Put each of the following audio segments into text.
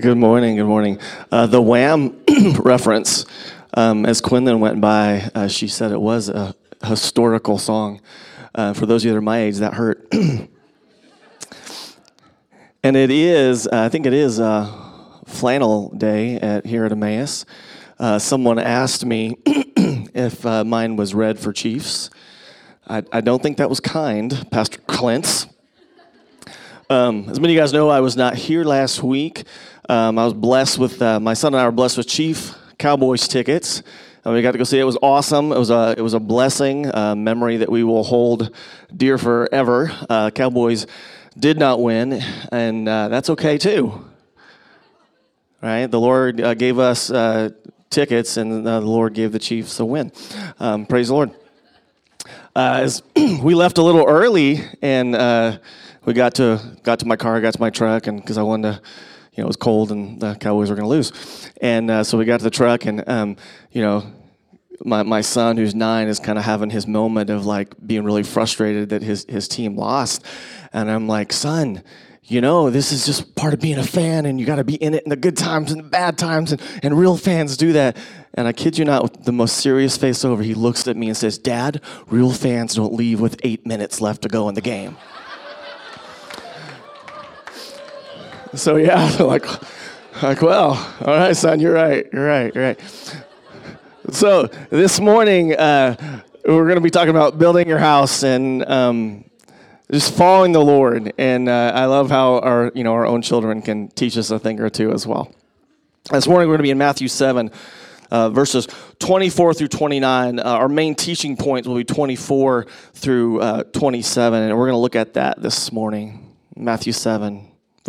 Good morning. Good morning. Uh, the Wham reference, um, as Quinlan went by, uh, she said it was a historical song. Uh, for those of you that are my age, that hurt. and it is, uh, I think it is uh, flannel day at, here at Emmaus. Uh, someone asked me if mine was red for Chiefs. I, I don't think that was kind, Pastor Clint's. Um, as many of you guys know, I was not here last week. Um, I was blessed with, uh, my son and I were blessed with Chief Cowboys tickets. And we got to go see it. Was awesome. It was a, it was a blessing, a memory that we will hold dear forever. Uh, Cowboys did not win, and uh, that's okay too. Right? The Lord uh, gave us uh, tickets, and uh, the Lord gave the Chiefs a win. Um, praise the Lord. as we left a little early, and we got to got to my car, got to my truck, and because I wanted to, you know, it was cold and the Cowboys were going to lose, and uh, so we got to the truck, and um, you know, my my son who's nine is kind of having his moment of like being really frustrated that his his team lost, and I'm like, son. You know, this is just part of being a fan, and you got to be in it in the good times and the bad times, and, and real fans do that. And I kid you not, with the most serious face over, he looks at me and says, Dad, real fans don't leave with eight minutes left to go in the game. So yeah, like, like, well, all right, son, you're right, you're right, you're right. So this morning, uh, we're going to be talking about building your house and um, just following the Lord. And uh, I love how our, you know, our own children can teach us a thing or two as well. This morning, we're going to be in Matthew 7. Uh, verses 24 through 29. Uh, our main teaching points will be 24 through uh, 27, and we're going to look at that this morning. Matthew 7,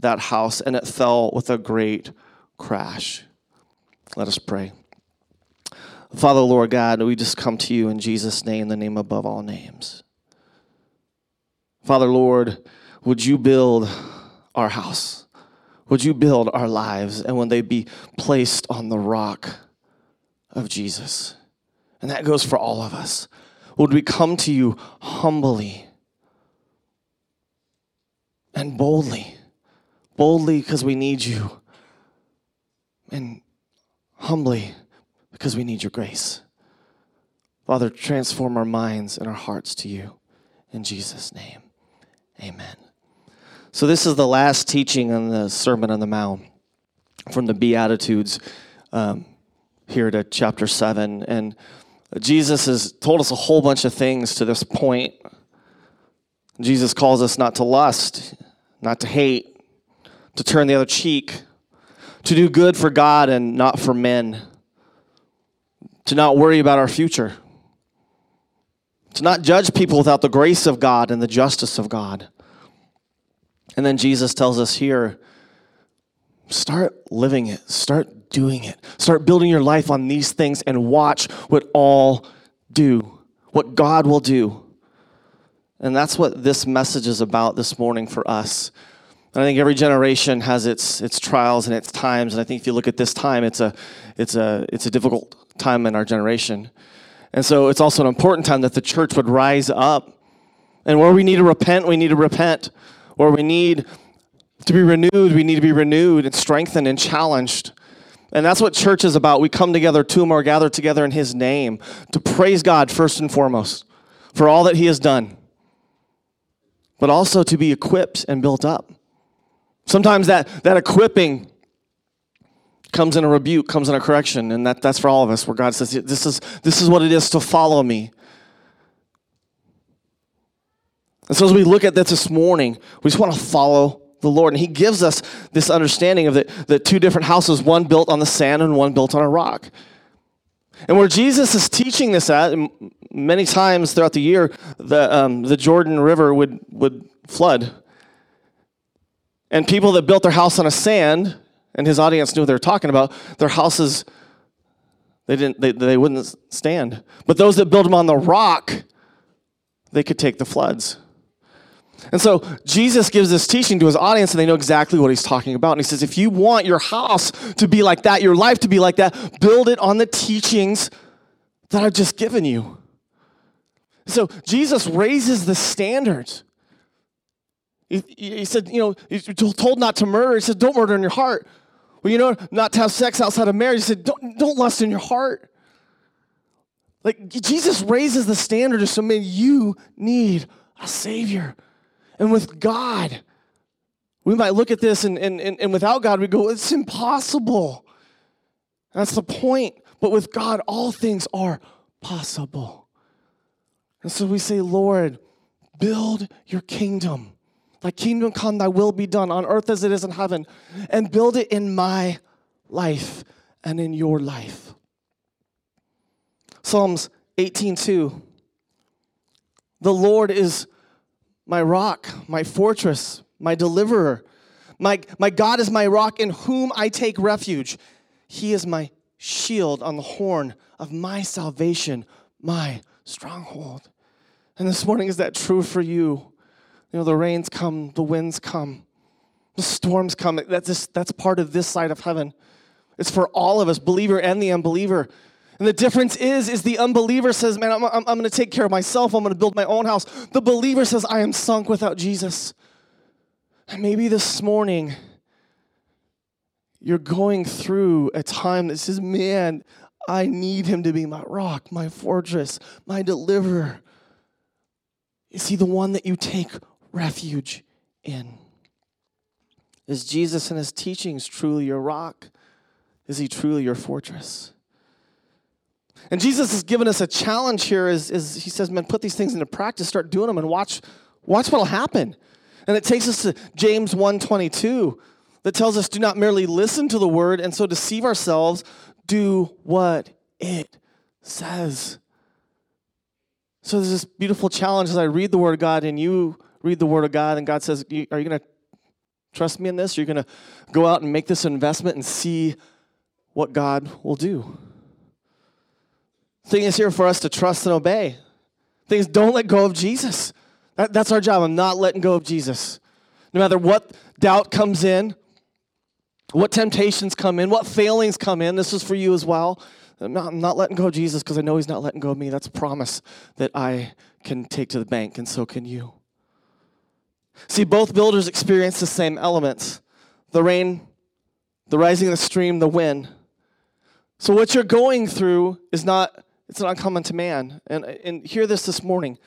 that house, and it fell with a great crash. Let us pray. Father, Lord God, we just come to you in Jesus' name, the name above all names. Father, Lord, would you build our house? Would you build our lives? And when they be placed on the rock of Jesus? And that goes for all of us. Would we come to you humbly and boldly? Boldly because we need you, and humbly because we need your grace. Father, transform our minds and our hearts to you. In Jesus' name, amen. So, this is the last teaching on the Sermon on the Mount from the Beatitudes um, here to chapter 7. And Jesus has told us a whole bunch of things to this point. Jesus calls us not to lust, not to hate, to turn the other cheek, to do good for God and not for men, to not worry about our future, to not judge people without the grace of God and the justice of God. And then Jesus tells us here start living it, start doing it, start building your life on these things and watch what all do, what God will do. And that's what this message is about this morning for us. And I think every generation has its its trials and its times. And I think if you look at this time, it's a it's a it's a difficult time in our generation. And so it's also an important time that the church would rise up. And where we need to repent, we need to repent. Where we need to be renewed, we need to be renewed and strengthened and challenged. And that's what church is about. We come together, two more gather together in His name to praise God first and foremost for all that He has done, but also to be equipped and built up. Sometimes that, that equipping comes in a rebuke, comes in a correction, and that, that's for all of us, where God says, this is, this is what it is to follow me. And so as we look at this this morning, we just want to follow the Lord. And He gives us this understanding of the, the two different houses, one built on the sand and one built on a rock. And where Jesus is teaching this at, many times throughout the year, the, um, the Jordan River would, would flood and people that built their house on a sand and his audience knew what they were talking about, their houses they didn't they, they wouldn't stand. But those that build them on the rock, they could take the floods. And so Jesus gives this teaching to his audience, and they know exactly what he's talking about. And he says, if you want your house to be like that, your life to be like that, build it on the teachings that I've just given you. So Jesus raises the standards. He, he said, you know, you're told not to murder. He said, don't murder in your heart. Well, you know, not to have sex outside of marriage. He said, don't, don't lust in your heart. Like Jesus raises the standard of so man, you need a savior. And with God, we might look at this and, and, and, and without God, we go, it's impossible. That's the point. But with God, all things are possible. And so we say, Lord, build your kingdom. Thy kingdom come, thy will be done on earth as it is in heaven, and build it in my life and in your life. Psalms 18:2 The Lord is my rock, my fortress, my deliverer. My, my God is my rock in whom I take refuge. He is my shield on the horn of my salvation, my stronghold. And this morning, is that true for you? You know, the rains come, the winds come, the storms come. That's, just, that's part of this side of heaven. It's for all of us, believer and the unbeliever. And the difference is, is the unbeliever says, man, I'm, I'm, I'm going to take care of myself. I'm going to build my own house. The believer says, I am sunk without Jesus. And maybe this morning, you're going through a time that says, man, I need him to be my rock, my fortress, my deliverer. Is he the one that you take refuge in? Is Jesus and his teachings truly your rock? Is he truly your fortress? And Jesus has given us a challenge here is, is he says, man, put these things into practice, start doing them and watch, watch what'll happen. And it takes us to James 1.22 that tells us do not merely listen to the word and so deceive ourselves, do what it says. So there's this beautiful challenge as I read the word of God and you read the word of God and God says, are you going to trust me in this? Are you going to go out and make this investment and see what God will do? thing is here for us to trust and obey. Things don't let go of Jesus. That, that's our job. I'm not letting go of Jesus. No matter what doubt comes in, what temptations come in, what failings come in, this is for you as well. I'm not, I'm not letting go of Jesus because I know He's not letting go of me. That's a promise that I can take to the bank, and so can you. See, both builders experience the same elements the rain, the rising of the stream, the wind. So, what you're going through is not it's not common to man. And, and hear this this morning.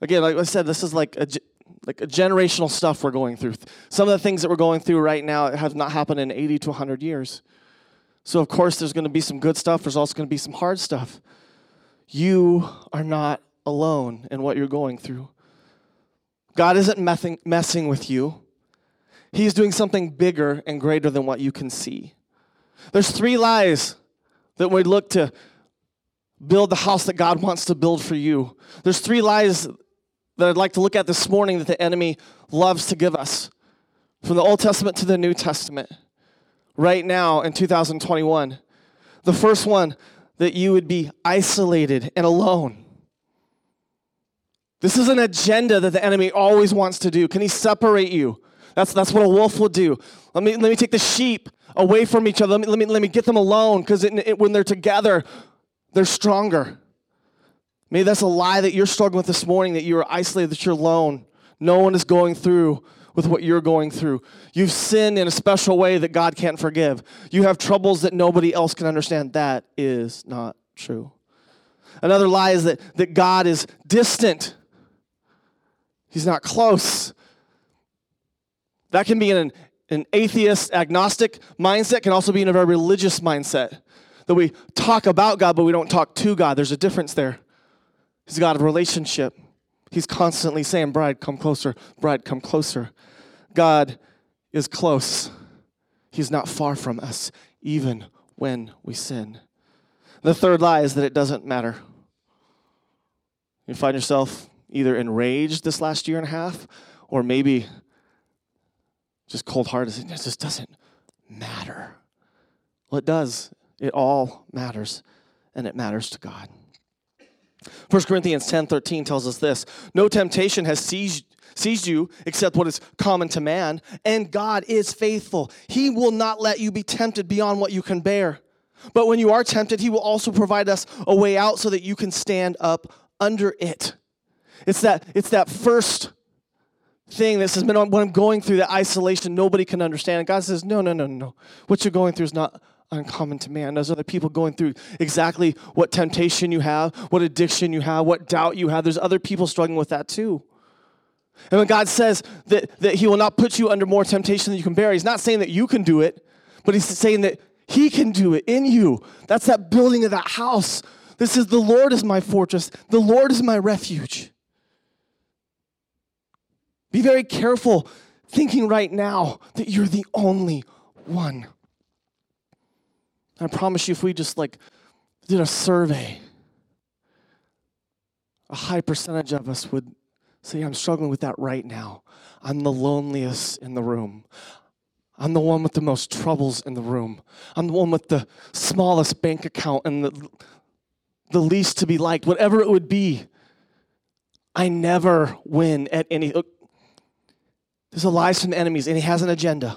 Again, like I said, this is like a, like a generational stuff we're going through. Some of the things that we're going through right now have not happened in 80 to 100 years. So, of course, there's going to be some good stuff. There's also going to be some hard stuff. You are not alone in what you're going through. God isn't messing, messing with you. He's doing something bigger and greater than what you can see. There's three lies that we look to build the house that God wants to build for you. There's three lies that I'd like to look at this morning that the enemy loves to give us from the Old Testament to the New Testament right now in 2021. The first one, that you would be isolated and alone. This is an agenda that the enemy always wants to do. Can he separate you? That's, that's what a wolf will do. Let me, let me take the sheep away from each other. Let me, let me, let me get them alone because when they're together, they're stronger. Maybe that's a lie that you're struggling with this morning, that you're isolated, that you're alone. No one is going through with what you're going through. You've sinned in a special way that God can't forgive. You have troubles that nobody else can understand. That is not true. Another lie is that, that God is distant, He's not close. That can be in an, an atheist, agnostic mindset, can also be in a very religious mindset that we talk about God, but we don't talk to God. There's a difference there. He's a God of relationship. He's constantly saying, Bride, come closer. Bride, come closer. God is close. He's not far from us, even when we sin. The third lie is that it doesn't matter. You find yourself either enraged this last year and a half, or maybe just cold hearted. It just doesn't matter? Well, it does. It all matters, and it matters to God. 1 Corinthians 10 13 tells us this No temptation has seized, seized you except what is common to man, and God is faithful. He will not let you be tempted beyond what you can bear. But when you are tempted, He will also provide us a way out so that you can stand up under it. It's that, it's that first thing that says, man, when I'm going through that isolation, nobody can understand. And God says, no, no, no, no. What you're going through is not uncommon to man. There's other people going through exactly what temptation you have, what addiction you have, what doubt you have. There's other people struggling with that too. And when God says that, that He will not put you under more temptation than you can bear, He's not saying that you can do it, but He's saying that He can do it in you. That's that building of that house. This is the Lord is my fortress, the Lord is my refuge. Be very careful thinking right now that you're the only one. I promise you, if we just like did a survey, a high percentage of us would say, I'm struggling with that right now. I'm the loneliest in the room. I'm the one with the most troubles in the room. I'm the one with the smallest bank account and the, the least to be liked, whatever it would be. I never win at any. There's a lies from enemies, and he has an agenda.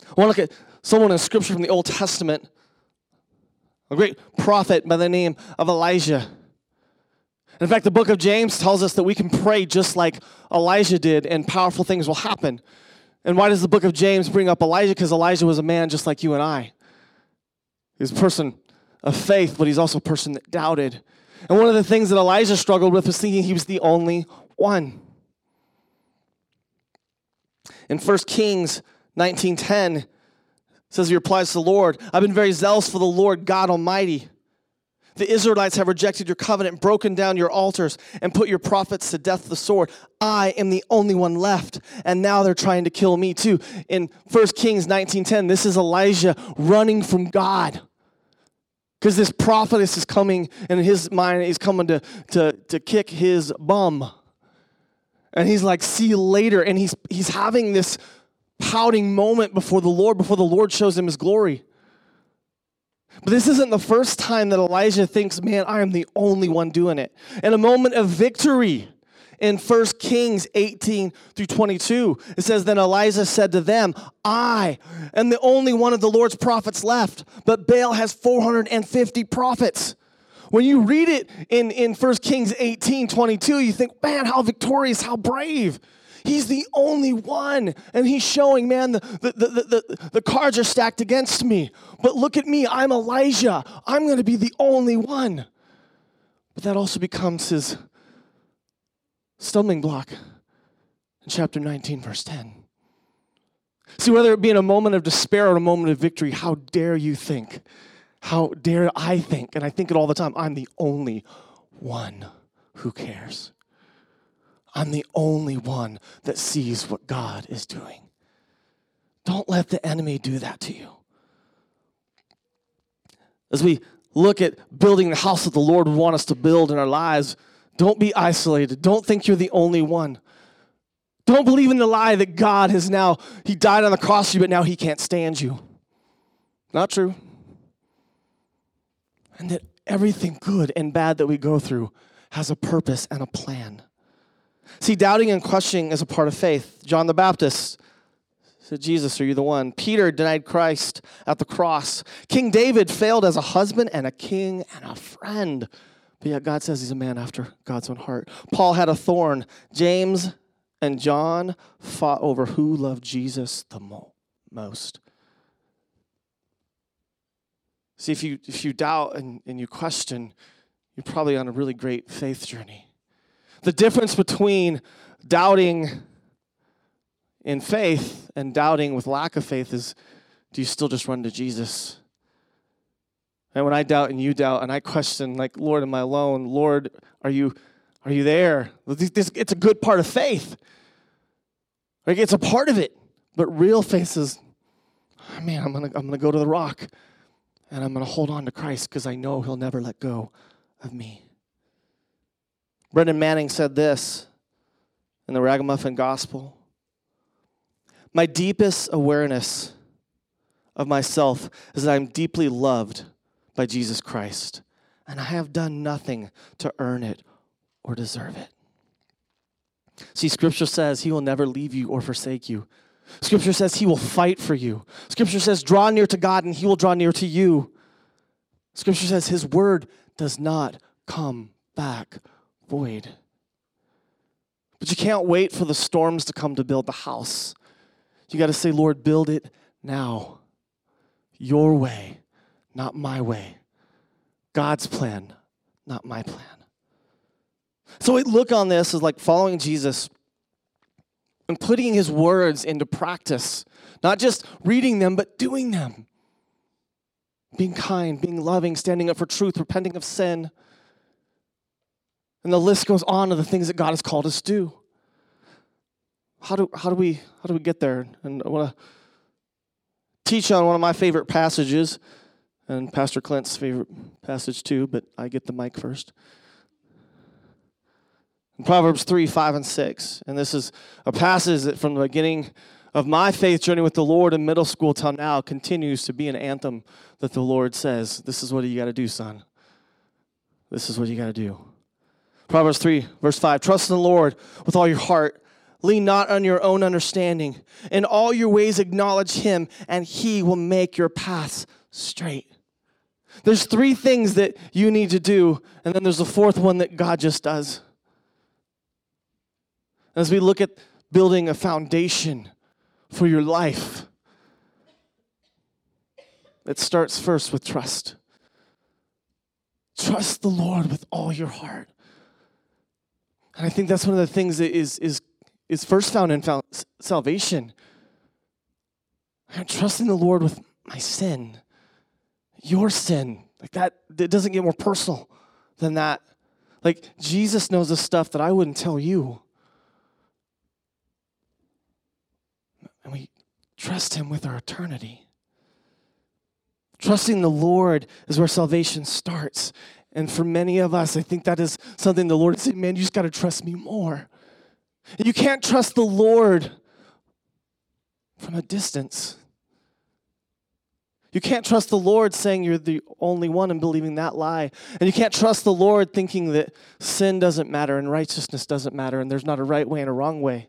I want to look at someone in scripture from the Old Testament, a great prophet by the name of Elijah. In fact, the book of James tells us that we can pray just like Elijah did, and powerful things will happen. And why does the book of James bring up Elijah? Because Elijah was a man just like you and I. He's a person of faith, but he's also a person that doubted. And one of the things that Elijah struggled with was thinking he was the only one. In 1 Kings 19:10 says he replies to the Lord, I've been very zealous for the Lord God Almighty. The Israelites have rejected your covenant, broken down your altars, and put your prophets to death the sword. I am the only one left, and now they're trying to kill me too. In 1 Kings 19:10, this is Elijah running from God. Because this prophetess is coming, and in his mind, he's coming to, to, to kick his bum. And he's like, see you later. And he's, he's having this pouting moment before the Lord, before the Lord shows him his glory. But this isn't the first time that Elijah thinks, man, I am the only one doing it. In a moment of victory, in 1 Kings 18 through 22, it says, Then Elijah said to them, I am the only one of the Lord's prophets left, but Baal has 450 prophets. When you read it in, in 1 Kings 18 22, you think, man, how victorious, how brave. He's the only one. And he's showing, man, the, the, the, the, the cards are stacked against me. But look at me, I'm Elijah. I'm going to be the only one. But that also becomes his stumbling block in chapter 19, verse 10. See, whether it be in a moment of despair or a moment of victory, how dare you think how dare I think, and I think it all the time, I'm the only one who cares. I'm the only one that sees what God is doing. Don't let the enemy do that to you. As we look at building the house that the Lord would want us to build in our lives, don't be isolated. Don't think you're the only one. Don't believe in the lie that God has now, He died on the cross for you, but now He can't stand you. Not true and that everything good and bad that we go through has a purpose and a plan. See, doubting and questioning is a part of faith. John the Baptist said, Jesus, are you the one? Peter denied Christ at the cross. King David failed as a husband and a king and a friend. But yet God says he's a man after God's own heart. Paul had a thorn. James and John fought over who loved Jesus the mo- most. See, if you, if you doubt and, and you question, you're probably on a really great faith journey. The difference between doubting in faith and doubting with lack of faith is do you still just run to Jesus? And when I doubt and you doubt and I question, like, Lord, am I alone? Lord, are you, are you there? It's a good part of faith. Like, it's a part of it. But real faith is, oh, man, I'm going to I'm going to go to the rock and I'm going to hold on to Christ because I know He'll never let go of me. Brennan Manning said this in the Ragamuffin Gospel My deepest awareness of myself is that I'm deeply loved by Jesus Christ, and I have done nothing to earn it or deserve it. See, Scripture says He will never leave you or forsake you. Scripture says He will fight for you. Scripture says, draw near to God and He will draw near to you. Scripture says His word does not come back void. But you can't wait for the storms to come to build the house. You got to say, Lord, build it now. Your way, not my way. God's plan, not my plan. So we look on this as like following Jesus and putting his words into practice, not just reading them, but doing them. Being kind, being loving, standing up for truth, repenting of sin. And the list goes on of the things that God has called us to do. How do, how do, we, how do we get there? And I want to teach on one of my favorite passages, and Pastor Clint's favorite passage too, but I get the mic first. In Proverbs 3, 5, and 6. And this is a passage that from the beginning of my faith journey with the Lord in middle school till now continues to be an anthem that the Lord says, This is what you got to do, son. This is what you got to do. Proverbs 3, verse 5 Trust in the Lord with all your heart. Lean not on your own understanding. In all your ways, acknowledge him, and he will make your paths straight. There's three things that you need to do, and then there's the fourth one that God just does. As we look at building a foundation for your life, it starts first with trust. Trust the Lord with all your heart. And I think that's one of the things that is, is, is first found in salvation. I'm trusting the Lord with my sin, your sin. Like that, it doesn't get more personal than that. Like Jesus knows the stuff that I wouldn't tell you. And we trust Him with our eternity. Trusting the Lord is where salvation starts. And for many of us, I think that is something the Lord said, man, you just got to trust me more. You can't trust the Lord from a distance. You can't trust the Lord saying you're the only one and believing that lie. And you can't trust the Lord thinking that sin doesn't matter and righteousness doesn't matter and there's not a right way and a wrong way.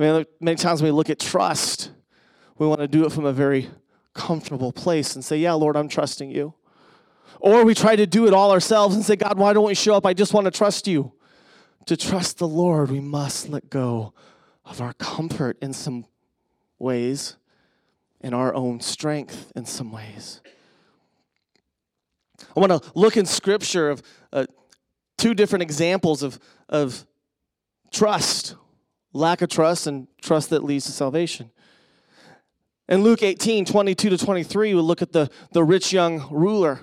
I mean, many times we look at trust, we want to do it from a very comfortable place and say, Yeah, Lord, I'm trusting you. Or we try to do it all ourselves and say, God, why don't we show up? I just want to trust you. To trust the Lord, we must let go of our comfort in some ways, in our own strength in some ways. I want to look in Scripture of uh, two different examples of, of trust lack of trust and trust that leads to salvation. In Luke 18 22 to 23, we look at the, the rich young ruler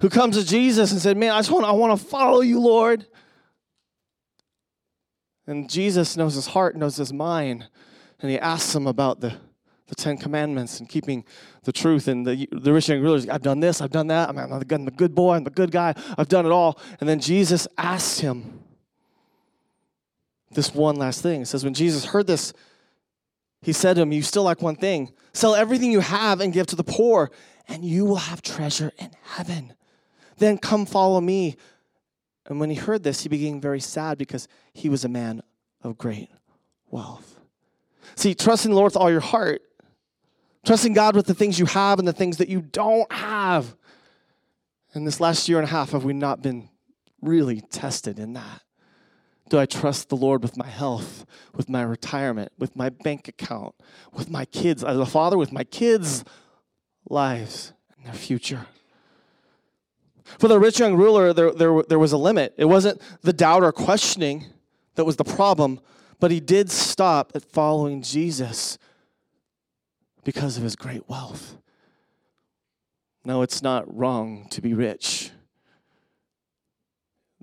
who comes to Jesus and said, Man, I just want, I want to follow you, Lord. And Jesus knows his heart, knows his mind, and he asks him about the, the Ten Commandments and keeping the truth. And the, the rich young ruler, I've done this, I've done that, I'm, I'm the good boy, I'm the good guy, I've done it all. And then Jesus asks him this one last thing. It says, When Jesus heard this, he said to him, You still lack one thing. Sell everything you have and give to the poor, and you will have treasure in heaven. Then come follow me. And when he heard this, he became very sad because he was a man of great wealth. See, trusting the Lord with all your heart, trusting God with the things you have and the things that you don't have. In this last year and a half, have we not been really tested in that? Do I trust the Lord with my health, with my retirement, with my bank account, with my kids, as a father, with my kids' lives and their future? For the rich young ruler, there, there, there was a limit. It wasn't the doubt or questioning that was the problem, but he did stop at following Jesus because of his great wealth. No, it's not wrong to be rich.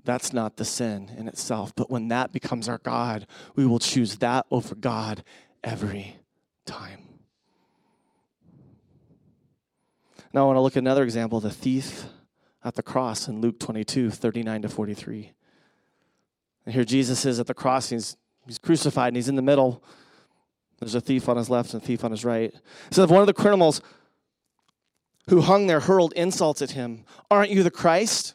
That's not the sin in itself. But when that becomes our God, we will choose that over God every time. Now, I want to look at another example the thief at the cross in Luke 22, 39 to 43. And here Jesus is at the cross. He's, He's crucified and he's in the middle. There's a thief on his left and a thief on his right. So if one of the criminals who hung there hurled insults at him, Aren't you the Christ?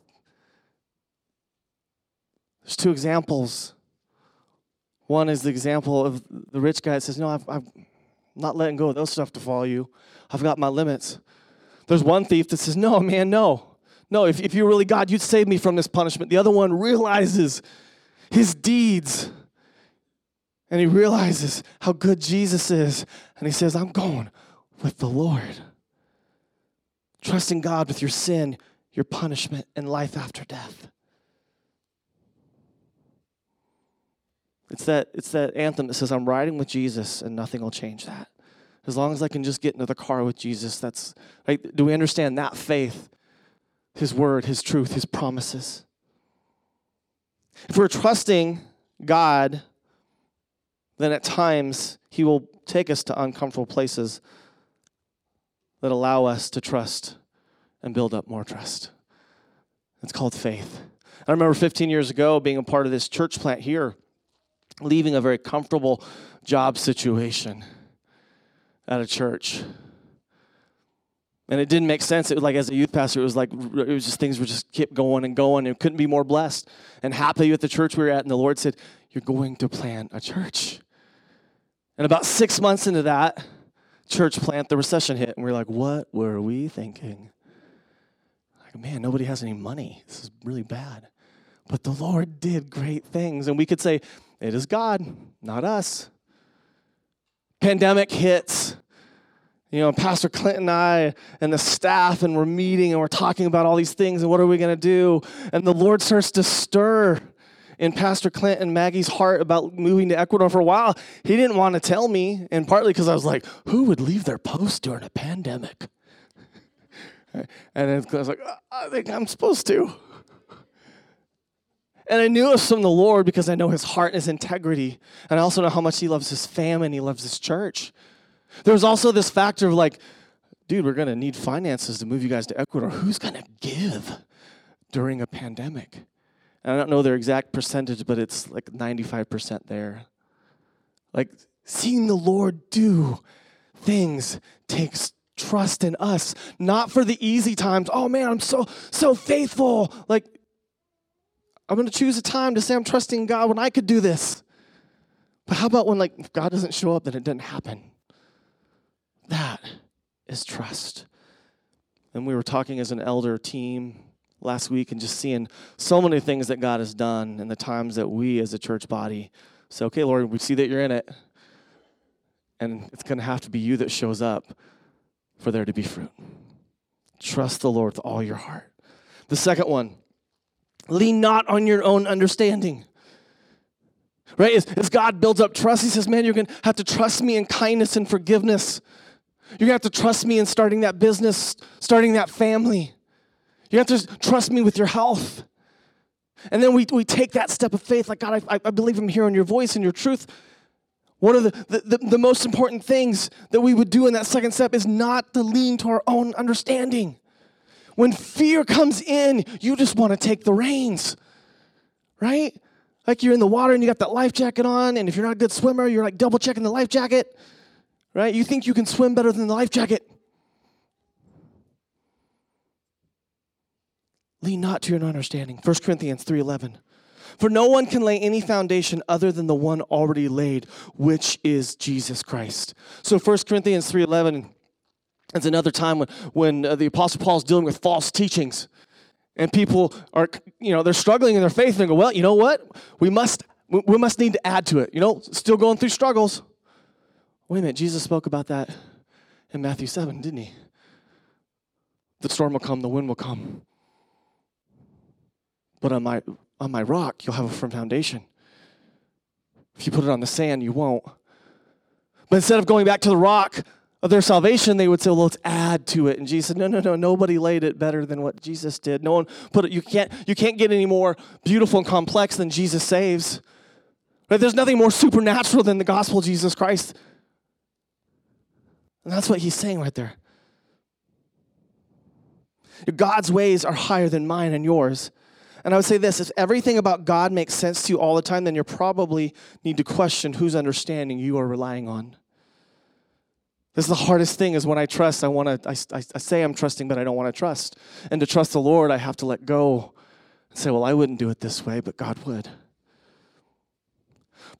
there's two examples. One is the example of the rich guy that says, No, I've, I've not letting go of those stuff to follow you. I've got my limits. There's one thief that says, No, man, no. No, if, if you're really God, you'd save me from this punishment. The other one realizes his deeds and he realizes how good Jesus is. And he says, I'm going with the Lord. Trusting God with your sin, your punishment, and life after death. It's that, it's that anthem that says, I'm riding with Jesus and nothing will change that. As long as I can just get into the car with Jesus, that's right. Do we understand that faith, His word, His truth, His promises? If we're trusting God, then at times He will take us to uncomfortable places that allow us to trust and build up more trust. It's called faith. I remember 15 years ago being a part of this church plant here leaving a very comfortable job situation at a church. And it didn't make sense. It was like as a youth pastor, it was like it was just things were just kept going and going and couldn't be more blessed and happy with the church we were at. And the Lord said, You're going to plant a church. And about six months into that church plant, the recession hit, and we are like, What were we thinking? Like, man, nobody has any money. This is really bad. But the Lord did great things. And we could say, it is God, not us. Pandemic hits. You know, Pastor Clinton and I and the staff, and we're meeting and we're talking about all these things and what are we going to do? And the Lord starts to stir in Pastor Clint and Maggie's heart about moving to Ecuador for a while. He didn't want to tell me, and partly because I was like, who would leave their post during a pandemic? and I was like, I think I'm supposed to. And I knew it was from the Lord because I know his heart and his integrity. And I also know how much he loves his family and he loves his church. There was also this factor of like, dude, we're going to need finances to move you guys to Ecuador. Who's going to give during a pandemic? And I don't know their exact percentage, but it's like 95% there. Like, seeing the Lord do things takes trust in us, not for the easy times. Oh man, I'm so so faithful. Like I'm going to choose a time to say I'm trusting God when I could do this. But how about when like God doesn't show up, then it doesn't happen? That is trust. And we were talking as an elder team last week and just seeing so many things that God has done and the times that we as a church body say, okay, Lord, we see that you're in it. And it's going to have to be you that shows up for there to be fruit. Trust the Lord with all your heart. The second one, Lean not on your own understanding. Right? As, as God builds up trust, He says, Man, you're going to have to trust me in kindness and forgiveness. You're going to have to trust me in starting that business, starting that family. You have to trust me with your health. And then we, we take that step of faith, like, God, I, I believe I'm hearing your voice and your truth. One of the, the, the, the most important things that we would do in that second step is not to lean to our own understanding. When fear comes in, you just want to take the reins, right? Like you're in the water and you got that life jacket on, and if you're not a good swimmer, you're like double checking the life jacket, right? You think you can swim better than the life jacket. Lean not to your understanding. 1 Corinthians 3:11. For no one can lay any foundation other than the one already laid, which is Jesus Christ. So 1 Corinthians 3:11 it's another time when, when uh, the Apostle Paul is dealing with false teachings. And people are, you know, they're struggling in their faith and they go, well, you know what? We must, we must need to add to it. You know, still going through struggles. Wait a minute, Jesus spoke about that in Matthew 7, didn't he? The storm will come, the wind will come. But on my, on my rock, you'll have a firm foundation. If you put it on the sand, you won't. But instead of going back to the rock of their salvation, they would say, well, let's add to it. And Jesus said, no, no, no, nobody laid it better than what Jesus did. No one put it, you can't, you can't get any more beautiful and complex than Jesus saves. Right? There's nothing more supernatural than the gospel of Jesus Christ. And that's what he's saying right there. God's ways are higher than mine and yours. And I would say this if everything about God makes sense to you all the time, then you probably need to question whose understanding you are relying on. This is the hardest thing is when I trust, I want to, I, I, I say I'm trusting, but I don't want to trust. And to trust the Lord, I have to let go and say, well, I wouldn't do it this way, but God would.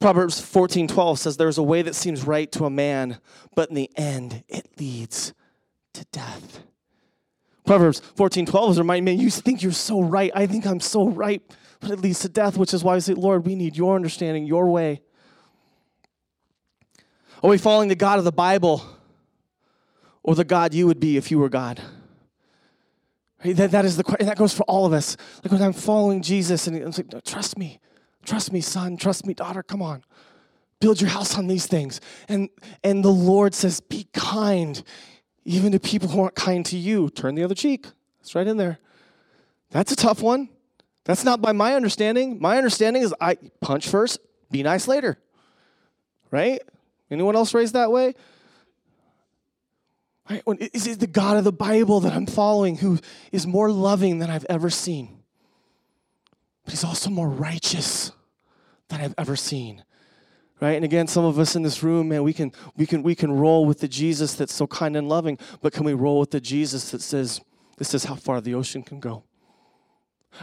Proverbs 14 12 says, There's a way that seems right to a man, but in the end, it leads to death. Proverbs 14 12 is reminding me, You think you're so right. I think I'm so right, but it leads to death, which is why I say, Lord, we need your understanding, your way. Are we following the God of the Bible or the God you would be if you were God? Right? That, that is the question. That goes for all of us. Like when I'm following Jesus and I'm like, trust me, trust me, son, trust me, daughter, come on. Build your house on these things. And and the Lord says, be kind, even to people who aren't kind to you. Turn the other cheek. It's right in there. That's a tough one. That's not by my understanding. My understanding is I punch first, be nice later. Right? Anyone else raised that way? Right? Is it the God of the Bible that I'm following who is more loving than I've ever seen? But he's also more righteous than I've ever seen. Right? And again, some of us in this room, man, we can we can we can roll with the Jesus that's so kind and loving, but can we roll with the Jesus that says, this is how far the ocean can go?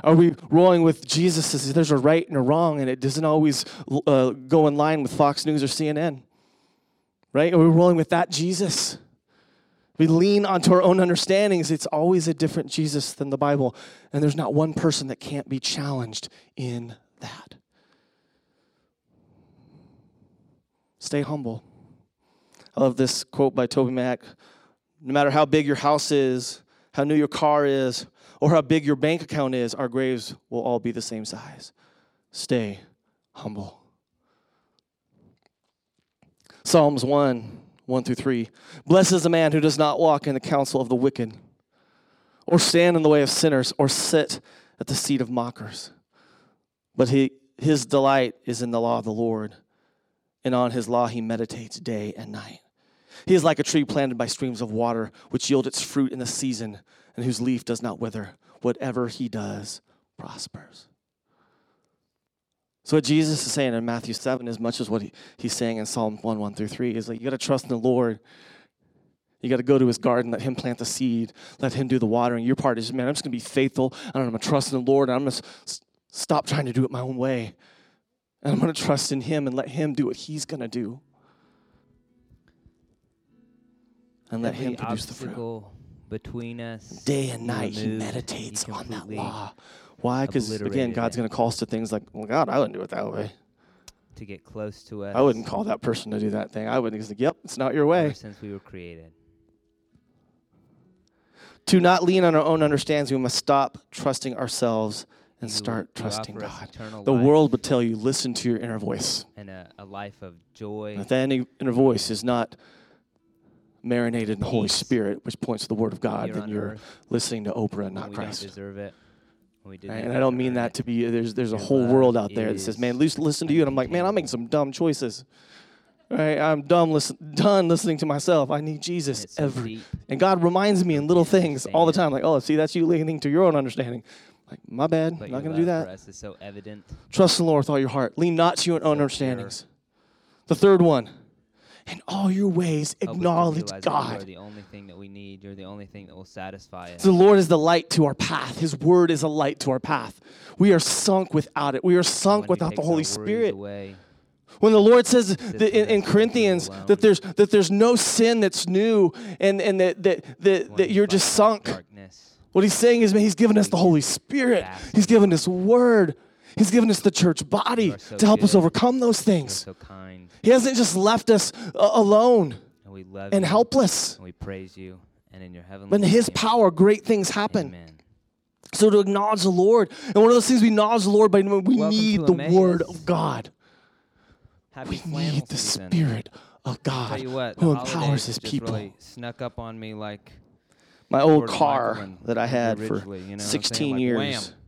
Are we rolling with Jesus as there's a right and a wrong, and it doesn't always uh, go in line with Fox News or CNN? Right? Are we rolling with that Jesus? We lean onto our own understandings. It's always a different Jesus than the Bible. And there's not one person that can't be challenged in that. Stay humble. I love this quote by TobyMac. No matter how big your house is, how new your car is, or how big your bank account is, our graves will all be the same size. Stay humble. Psalms 1 1 through 3. Blessed is the man who does not walk in the counsel of the wicked, or stand in the way of sinners, or sit at the seat of mockers. But he, his delight is in the law of the Lord, and on his law he meditates day and night. He is like a tree planted by streams of water, which yield its fruit in the season, and whose leaf does not wither. Whatever he does prospers. So what Jesus is saying in Matthew 7, as much as what he, he's saying in Psalm 1, 1 through 3, is like you got to trust in the Lord. You got to go to his garden, let him plant the seed, let him do the watering. Your part is, man, I'm just going to be faithful, and I'm going to trust in the Lord, and I'm going to s- stop trying to do it my own way. And I'm going to trust in him and let him do what he's going to do. And let Every him produce the fruit. between us. Day and night, he meditates on that law. Why? Because again, God's going to call us to things like, well, God, I wouldn't do it that way. To get close to us. I wouldn't call that person to do that thing. I wouldn't. He's like, yep, it's not your ever way. since we were created. To not lean on our own understandings, we must stop trusting ourselves and You- start trusting God. The world would tell you, listen to your inner voice. and a, a life of joy. And if that inner voice is not marinated in the Holy Spirit, which points to the Word of God, then you're earth listening to Oprah and not we Christ. don't deserve it. when we Right? And I don't mean that to be there's there's a whole world out there that says, "Man, listen, to you," and I'm like, "Man, I'm making some dumb choices." Right? I'm dumb listen, done listening to myself. I need Jesus it's every deep. And God reminds me in little things all the time, like, oh, see, that's you leaning to your own understanding. Like, my bad, not going to do that. For us is so evident. Trust the Lord with all your heart. Lean not to your own So pure. understandings. The third one, in all your ways, Help us to acknowledge realize that You God. are the only thing that we need. You're the only thing that will satisfy us. The Lord is the light to our path. His word is a light to our path. We are sunk without it. We are sunk When without the Holy Spirit. away, When the Lord says in, in Corinthians that there's that there's no sin that's new and, and that that, that, that you're just sunk. Darkness. What he's saying is, man, he's given us the Holy Spirit. He's given us word. He's given us the church body so to help us overcome those things. so He hasn't just left us uh, alone and and helpless. and we praise you, and in your heavenly But in his name, power, great things happen. Amen. So to acknowledge the Lord, and one of those things we acknowledge the Lord by we Welcome need the Emmaus. word of God. Happy We need the season. Spirit of God what, who empowers his people. really snuck up on me like My old car that I had for you know what I'm saying? 16 Like, years. wham.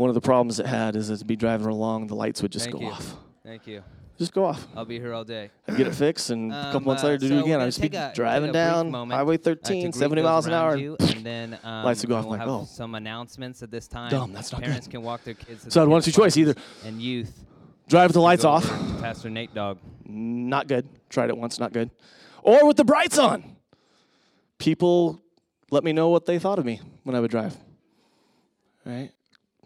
One of the problems it had is it'd be driving along, the lights would just Thank go you. off. Thank you. Just go off. I'll be here all day. I'd get it fixed, and a couple Um, months uh, later, do so it we're again. gonna I'd just be take a- take driving a brief down moment, Highway uh, to 13, greet 70 those miles an around hour. you, and then um, Lights would go off, We'll like, have oh. some announcements at this time. Dumb, that's not Parents good. can walk their kids. to So I the had one or kids' two choice, either and youth. drive with the lights go off, over to Pastor Nate Dog. not good. Tried it once, not good. Or with the brights on. People let me know what they thought of me when I would drive. Right?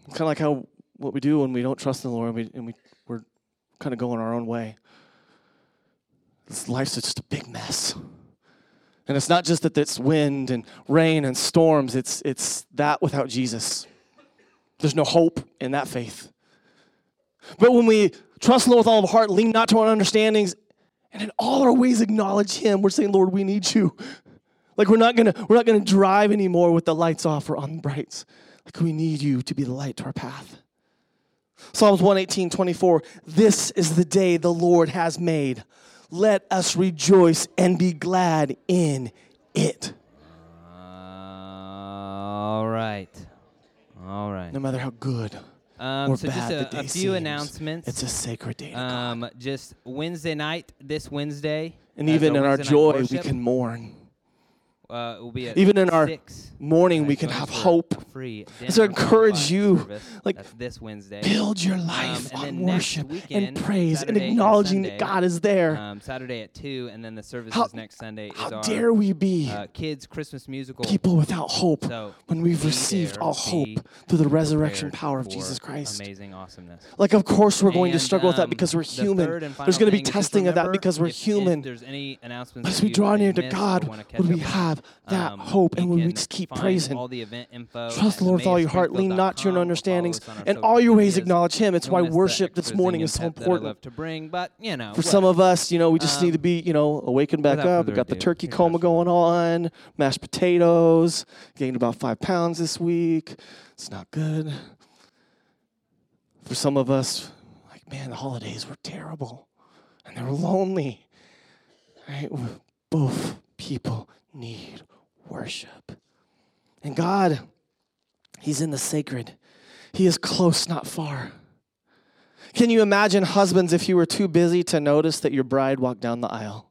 Kind of like how what we do when we don't trust in the Lord and, we, and we, we're kind of going our own way. This life's just a big mess. And it's not just that it's wind and rain and storms, it's, it's that without Jesus. There's no hope in that faith. But when we trust the Lord with all of our heart, lean not to our understandings, and in all our ways acknowledge Him, we're saying, Lord, we need you. Like we're not gonna we're not gonna drive anymore with the lights off or on brights. Like we need you to be the light to our path. Psalms 118, 24. This is the day the Lord has made. Let us rejoice and be glad in it. All right. All right. No matter how good Um, or so just bad the a, day a few seems, announcements. it's a sacred day um, just Wednesday night, this Wednesday. And even in our night joy, we can mourn. Uh, will be at Even in our six. Mourning, Uh, we can have hope. Free I encourage you, like, That's this Wednesday. Build your Um, life and on worship weekend, and praise Saturday and and acknowledging Sunday, that God is there. Um, Saturday at two, and then the services How- next Sunday is How our dare we be uh, kids Christmas musical. people without hope So when we've received all hope through the resurrection power of Jesus Christ? Amazing awesomeness. Like, of course, we're going to And, struggle with that um, because we're human. and There's going to be thing is just testing of that because we're if- if human. there's any announcements But as we draw near to God, would we have that um, hope and would we just keep find praising? all the event info Trust the Lord with all your heart. Lean not to your understandings. follow us on our In social all your ways, acknowledge Him. It's why worship this morning is so and pep that I important. love to bring, but you know, For some of us, you know, we just need to Um, be, you know, awakened back up. We got the turkey coma going on, mashed potatoes, gained about five pounds this week. It's not good. For some of us, like, man, the holidays were terrible and they were lonely. Right? Both people need worship. And God, He's in the sacred. He is close, not far. Can you imagine, husbands, if you were too busy to notice that your bride walked down the aisle?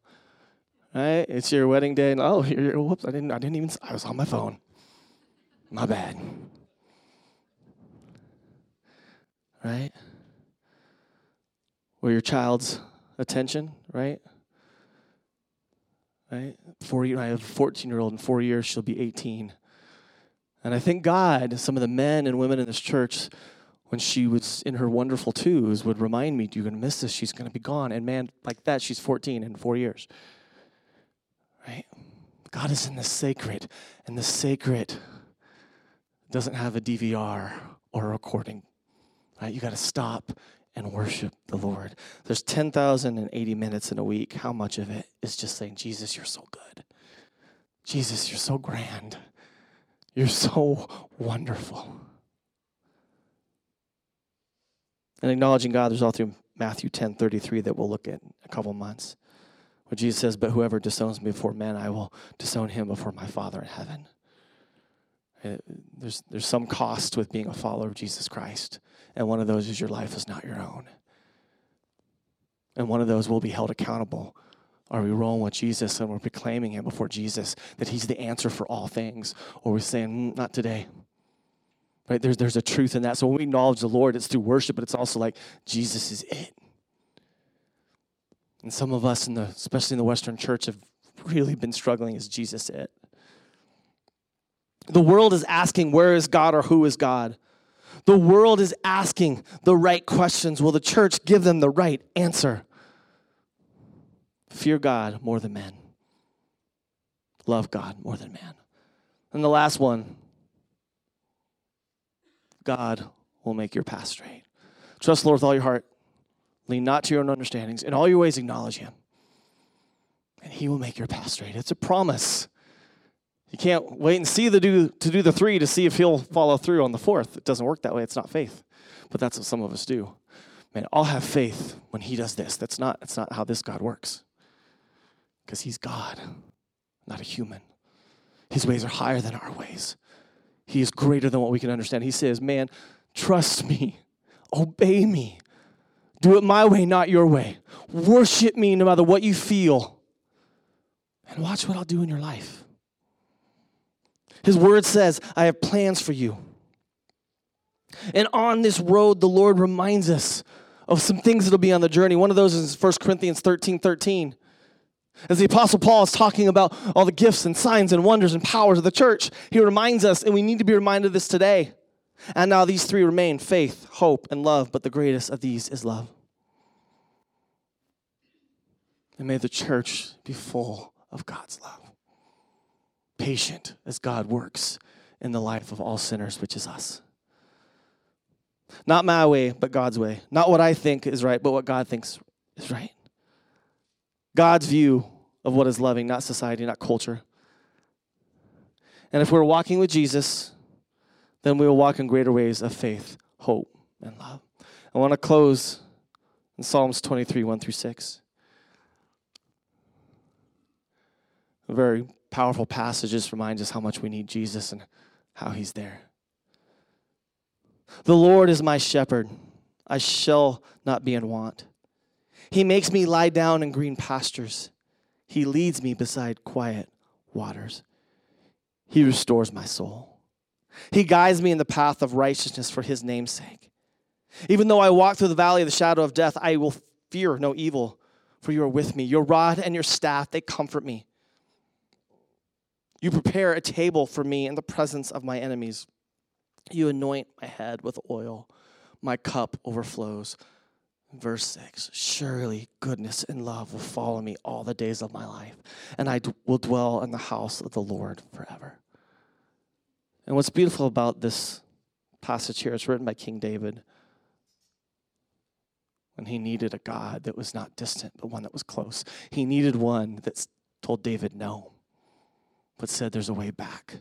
Right? It's your wedding day, and oh, whoops! I didn't, I didn't even. I was on my phone. My bad. Right? Or your child's attention, right? Right? Four, I have a 14 year old. In four years, she'll be 18. And I thank God some of the men and women in this church, when she was in her wonderful twos, would remind me, You're going to miss this. She's going to be gone. And man, like that, she's 14 in four years. Right? God is in the sacred, and the sacred doesn't have a DVR or a recording. Right? You got to stop and worship the Lord. There's 10,080 minutes in a week. How much of it is just saying, Jesus, you're so good? Jesus, you're so grand. You're so wonderful. And acknowledging God, there's all through Matthew 10 33 that we'll look at in a couple months. Where Jesus says, But whoever disowns me before men, I will disown him before my Father in heaven. Uh, There's, there's some cost with being a follower of Jesus Christ. And one of those is your life is not your own. And one of those will be held accountable. Are we rolling with Jesus and we're proclaiming Him before Jesus that He's the answer for all things? Or we're we saying, mm, not today? Right? There's, there's a truth in that. So when we acknowledge the Lord, it's through worship, but it's also like, Jesus is it. And some of us, in the, especially in the Western church, have really been struggling. Is Jesus it? The world is asking, where is God or who is God? The world is asking the right questions. Will the church give them the right answer? Fear God more than men. Love God more than man. And the last one God will make your path straight. Trust the Lord with all your heart. Lean not to your own understandings. In all your ways, acknowledge Him. And He will make your path straight. It's a promise. You can't wait and see the do to do the three to see if he'll follow through on the fourth. It doesn't work that way. It's not faith. But that's what some of us do. Man, I'll have faith when he does this. That's not that's not how this God works. Because he's God, not a human. His ways are higher than our ways. He is greater than what we can understand. He says, Man, trust me, obey me, do it my way, not your way. Worship me no matter what you feel. And watch what I'll do in your life. His word says, I have plans for you. And on this road, the Lord reminds us of some things that'll be on the journey. One of those is 1 Corinthians 13 13. As the Apostle Paul is talking about all the gifts and signs and wonders and powers of the church, he reminds us, and we need to be reminded of this today. And now these three remain faith, hope, and love, but the greatest of these is love. And may the church be full of God's love, patient as God works in the life of all sinners, which is us. Not my way, but God's way. Not what I think is right, but what God thinks is right. God's view of what is loving, not society, not culture. And if we're walking with Jesus, then we will walk in greater ways of faith, hope, and love. I want to close in Psalms 23, 1 through 6. A very powerful passage just reminds us how much we need Jesus and how he's there. The Lord is my shepherd, I shall not be in want. He makes me lie down in green pastures. He leads me beside quiet waters. He restores my soul. He guides me in the path of righteousness for his name's sake. Even though I walk through the valley of the shadow of death, I will fear no evil, for you are with me. Your rod and your staff, they comfort me. You prepare a table for me in the presence of my enemies. You anoint my head with oil, my cup overflows. Verse 6 Surely goodness and love will follow me all the days of my life, and I d- will dwell in the house of the Lord forever. And what's beautiful about this passage here, it's written by King David when he needed a God that was not distant, but one that was close. He needed one that told David no, but said there's a way back.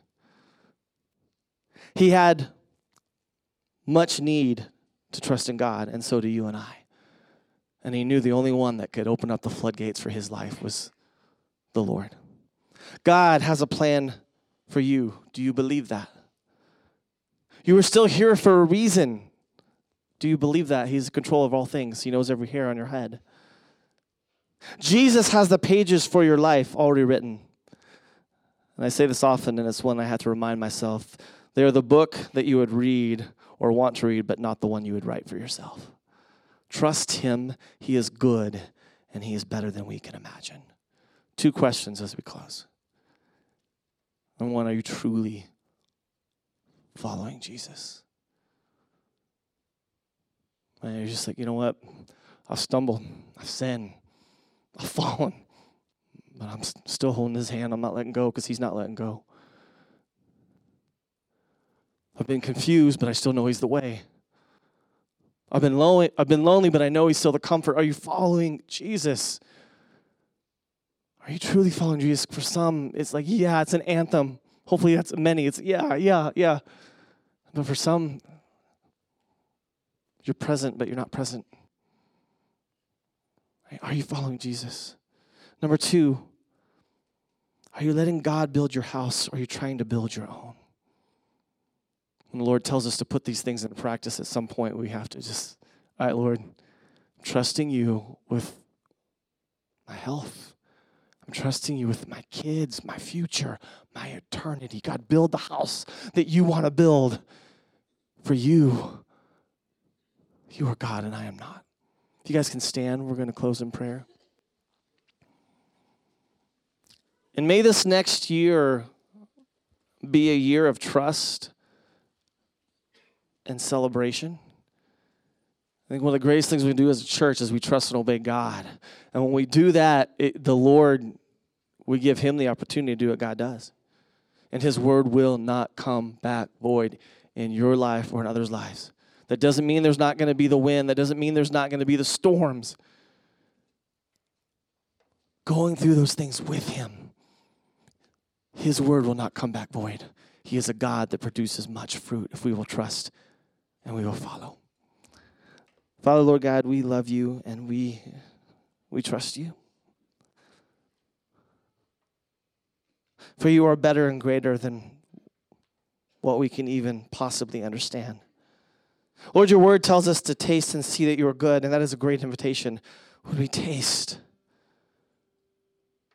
He had much need to trust in God, and so do you and I. And he knew the only one that could open up the floodgates for his life was the Lord. God has a plan for you. Do you believe that? You are still here for a reason. Do you believe that? He's in control of all things, He knows every hair on your head. Jesus has the pages for your life already written. And I say this often, and it's one I have to remind myself. They are the book that you would read or want to read, but not the one you would write for yourself. Trust Him. He is good, and He is better than we can imagine. Two questions as we close. And one, are you truly following Jesus? And you're just like, you know what? I've stumbled, I've sinned, I've fallen, but I'm still holding his hand. I'm not letting go because he's not letting go. I've been confused, but I still know he's the way. I've been lonely, I've been lonely, but I know he's still the comfort. Are you following Jesus? Are you truly following Jesus? For some, it's like, yeah, it's an anthem. Hopefully that's many. It's yeah, yeah, yeah. But for some, you're present, but you're not present. Are you following Jesus? Number two, are you letting God build your house or are you trying to build your own? When the Lord tells us to put these things into practice, at some point we have to just, all right, Lord, I'm trusting you with my health. I'm trusting you with my kids, my future, my eternity. God, build the house that you want to build for you. You are God and I am not. If you guys can stand, we're going to close in prayer. And may this next year be a year of trust and celebration. I think one of the greatest things we do as a church is we trust and obey God. And when we do that, it, the Lord, we give Him the opportunity to do what God does. And His word will not come back void in your life or in others' lives. That doesn't mean there's not going to be the wind, that doesn't mean there's not going to be the storms. Going through those things with Him, His word will not come back void. He is a God that produces much fruit if we will trust and we will follow. Father, Lord God, we love you and we, we trust you. For you are better and greater than what we can even possibly understand. Lord, your word tells us to taste and see that you are good, and that is a great invitation. Would we taste?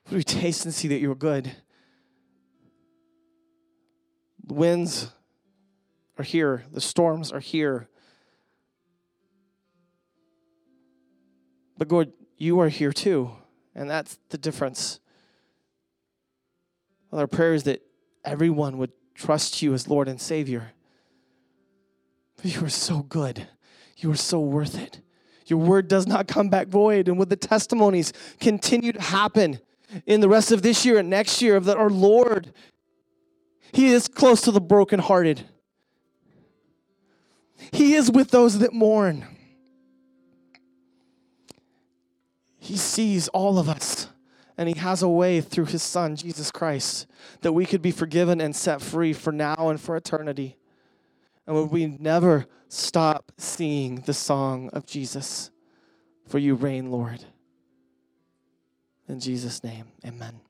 Would we taste and see that you are good? The winds are here, the storms are here. But Lord, you are here too, and that's the difference. Well, our prayer is that everyone would trust you as Lord and Savior. You are so good. You are so worth it. Your word does not come back void. And would the testimonies continue to happen in the rest of this year and next year of that our Lord, He is close to the brokenhearted. He is with those that mourn. He sees all of us, and He has a way through His Son, Jesus Christ, that we could be forgiven and set free for now and for eternity. And would we never stop singing the song of Jesus? For you reign, Lord. In Jesus' name, amen.